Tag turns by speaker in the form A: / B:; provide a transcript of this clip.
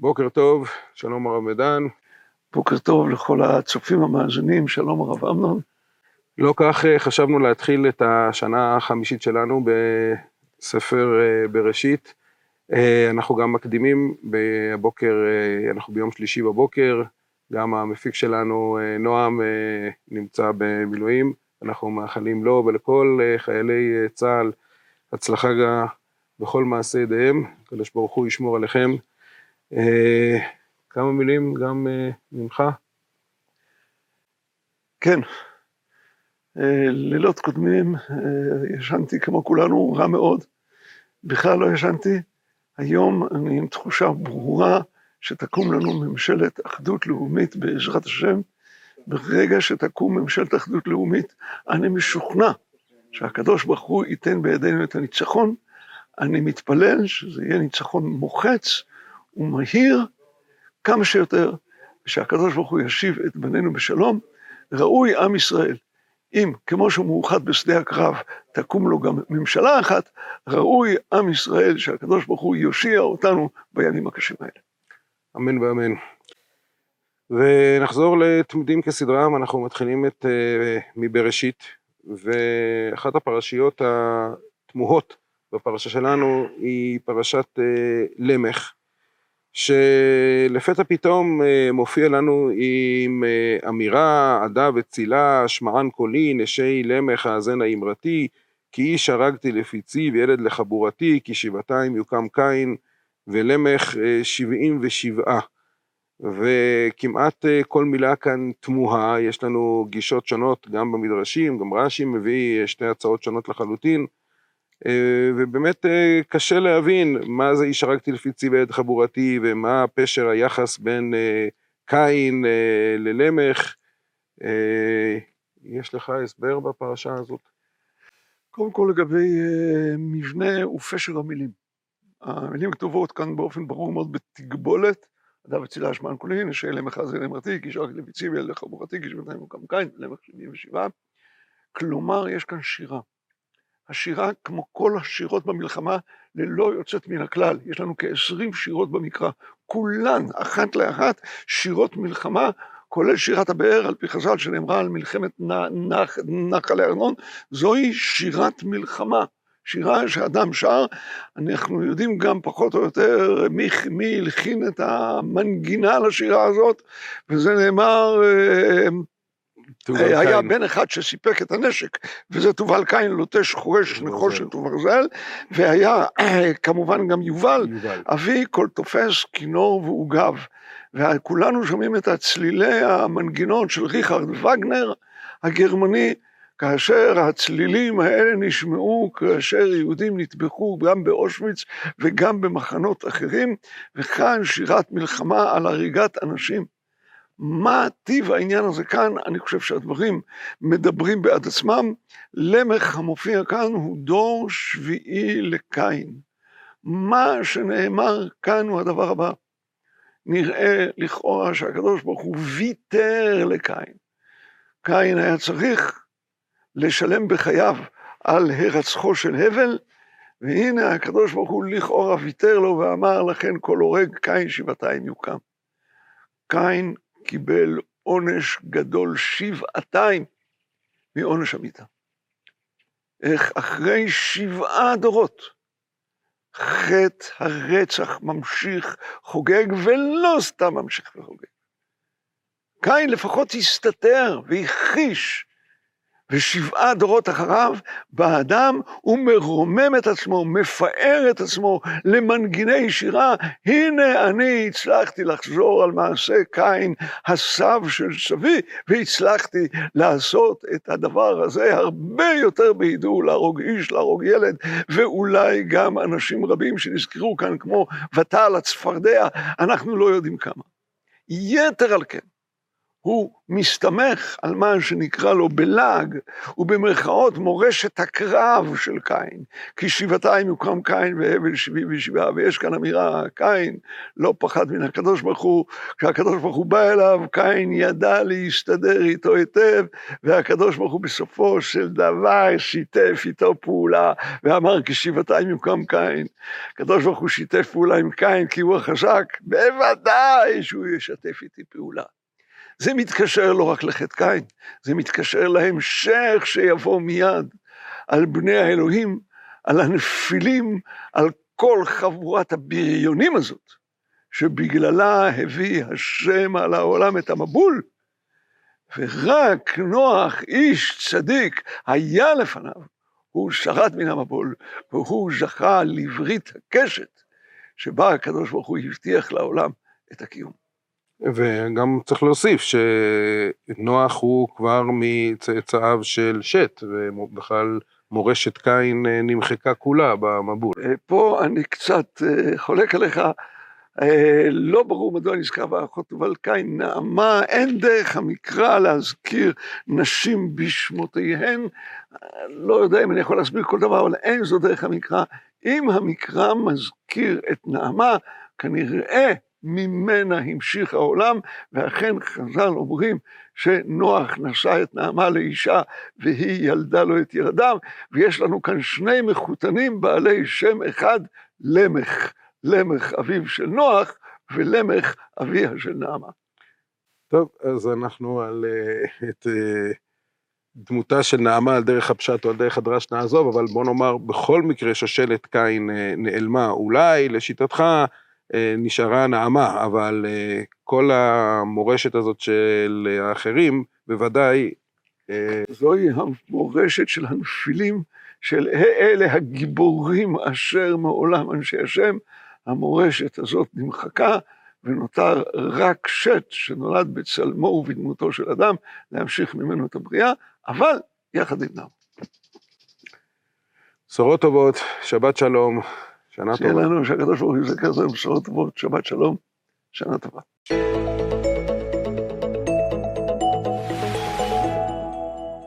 A: בוקר טוב, שלום הרב מדן.
B: בוקר טוב לכל הצופים המאזינים, שלום הרב אמנון.
A: לא כך אה, חשבנו להתחיל את השנה החמישית שלנו בספר אה, בראשית. אה, אנחנו גם מקדימים בבוקר, אנחנו ביום שלישי בבוקר, גם המפיק שלנו, נועם, נמצא במילואים. אנחנו מאחלים לו ולכל חיילי צה"ל הצלחה בכל מעשה ידיהם, הקדוש ברוך הוא ישמור עליכם. כמה מילים גם ממך.
B: כן, לילות קודמים ישנתי כמו כולנו רע מאוד, בכלל לא ישנתי. היום אני עם תחושה ברורה שתקום לנו ממשלת אחדות לאומית בעזרת השם. ברגע שתקום ממשלת אחדות לאומית, אני משוכנע שהקדוש ברוך הוא ייתן בידינו את הניצחון. אני מתפלל שזה יהיה ניצחון מוחץ ומהיר כמה שיותר, ושהקדוש ברוך הוא ישיב את בנינו בשלום. ראוי עם ישראל אם כמו שהוא מאוחד בשדה הקרב, תקום לו גם ממשלה אחת, ראוי עם ישראל שהקדוש ברוך הוא יושיע אותנו בימים הקשים האלה.
A: אמן ואמן. ונחזור לתמודים כסדרם, אנחנו מתחילים את uh, מבראשית, ואחת הפרשיות התמוהות בפרשה שלנו היא פרשת uh, למך. שלפתע פתאום אה, מופיע לנו עם אה, אמירה, עדה וצילה, שמען קולי, נשי למך האזן האמרתי, כי איש הרגתי לפיצי וילד לחבורתי, כי שבעתיים יוקם קין ולמך אה, שבעים ושבעה. וכמעט כל מילה כאן תמוהה, יש לנו גישות שונות גם במדרשים, גם רש"י מביא שתי הצעות שונות לחלוטין. אה, ובאמת אה, קשה להבין מה זה איש הרגתי לפי ועד חבורתי ומה פשר היחס בין אה, קין ללמך. יש לך הסבר בפרשה הזאת?
B: קודם כל לגבי מבנה ופשר המילים. המילים כתובות כאן באופן ברור מאוד בתגבולת, אדם וצילה שמען כולין, שלמך זה למרתי, כי שרק לביצי ואל לחבורתי, כי שבינתיים הוא קם קין, למך שבעים ושבעה. כלומר, יש כאן שירה. השירה, כמו כל השירות במלחמה, ללא יוצאת מן הכלל. יש לנו כעשרים שירות במקרא, כולן, אחת לאחת, שירות מלחמה, כולל שירת הבאר, על פי חז"ל, שנאמרה על מלחמת נחלי ארנון, זוהי שירת מלחמה. שירה שאדם שר, אנחנו יודעים גם פחות או יותר מי, מי הלחין את המנגינה לשירה הזאת, וזה נאמר אה, היה בן אחד שסיפק את הנשק, וזה תובל קין לוטש חורש נחושת וברזל, והיה כמובן גם יובל, אבי כל תופס כינור ועוגב. וכולנו שומעים את הצלילי המנגינות של ריכרד וגנר הגרמני, כאשר הצלילים האלה נשמעו כאשר יהודים נטבחו גם באושוויץ וגם במחנות אחרים, וכאן שירת מלחמה על הריגת אנשים. מה טיב העניין הזה כאן? אני חושב שהדברים מדברים בעד עצמם. למך המופיע כאן הוא דור שביעי לקין. מה שנאמר כאן הוא הדבר הבא. נראה לכאורה שהקדוש ברוך הוא ויתר לקין. קין היה צריך לשלם בחייו על הרצחו של הבל, והנה הקדוש ברוך הוא לכאורה ויתר לו ואמר לכן כל הורג קין שבעתיים יוקם. קין קיבל עונש גדול שבעתיים מעונש המיתה. איך אחרי שבעה דורות חטא הרצח ממשיך, חוגג, ולא סתם ממשיך וחוגג. קין לפחות הסתתר והכחיש ושבעה דורות אחריו, באדם הוא מרומם את עצמו, מפאר את עצמו למנגיני שירה, הנה אני הצלחתי לחזור על מעשה קין, הסב של סבי, והצלחתי לעשות את הדבר הזה הרבה יותר בהידור, להרוג איש, להרוג ילד, ואולי גם אנשים רבים שנזכרו כאן, כמו ותעל הצפרדע, אנחנו לא יודעים כמה. יתר על כן, הוא מסתמך על מה שנקרא לו בלעג, ובמרכאות מורשת הקרב של קין, כי שבעתיים יוקם קין והבל שבעים ושבעה, ויש כאן אמירה, קין לא פחד מן הקדוש ברוך הוא, כשהקדוש ברוך הוא בא אליו, קין ידע להסתדר איתו היטב, והקדוש ברוך הוא בסופו של דבר שיתף איתו פעולה, ואמר כי שבעתיים יוקם קין. הקדוש ברוך הוא שיתף פעולה עם קין כי הוא החזק, בוודאי שהוא ישתף איתי פעולה. זה מתקשר לא רק לחטא קין, זה מתקשר להמשך שיבוא מיד על בני האלוהים, על הנפילים, על כל חבורת הבריונים הזאת, שבגללה הביא השם על העולם את המבול, ורק נוח, איש צדיק, היה לפניו, הוא שרת מן המבול, והוא זכה לברית הקשת, שבה הקדוש ברוך הוא הבטיח לעולם את הקיום.
A: וגם צריך להוסיף שנוח הוא כבר מצאצאיו של שת, ובכלל מורשת קין אה, נמחקה כולה במבול.
B: אה, פה אני קצת אה, חולק עליך, לא ברור מדוע נזכר באחות אבל קין, נעמה, אין דרך המקרא להזכיר נשים בשמותיהן, לא יודע אם אני יכול להסביר כל דבר, אבל אין זו דרך המקרא. אם המקרא מזכיר את נעמה, כנראה ממנה המשיך העולם, ואכן חז"ל אומרים שנוח נשא את נעמה לאישה והיא ילדה לו את ילדיו, ויש לנו כאן שני מחותנים בעלי שם אחד, למך, למך אביו של נוח ולמך אביה של נעמה.
A: טוב, אז אנחנו על uh, את uh, דמותה של נעמה על דרך הפשט או על דרך הדרש נעזוב, אבל בוא נאמר, בכל מקרה שושלת קין uh, נעלמה. אולי, לשיטתך, אה, נשארה נעמה, אבל אה, כל המורשת הזאת של האחרים, בוודאי...
B: אה, זוהי המורשת של הנפילים, של אלה הגיבורים אשר מעולם אנשי השם, המורשת הזאת נמחקה, ונותר רק שת שנולד בצלמו ובדמותו של אדם, להמשיך ממנו את הבריאה, אבל יחד עם נעמה.
A: בשורות טובות, שבת שלום.
B: שנה טובה. שיהיה לנו שהקדוש ברוך הוא יזכר לנו בשורות טובות, שבת שלום, שנה טובה.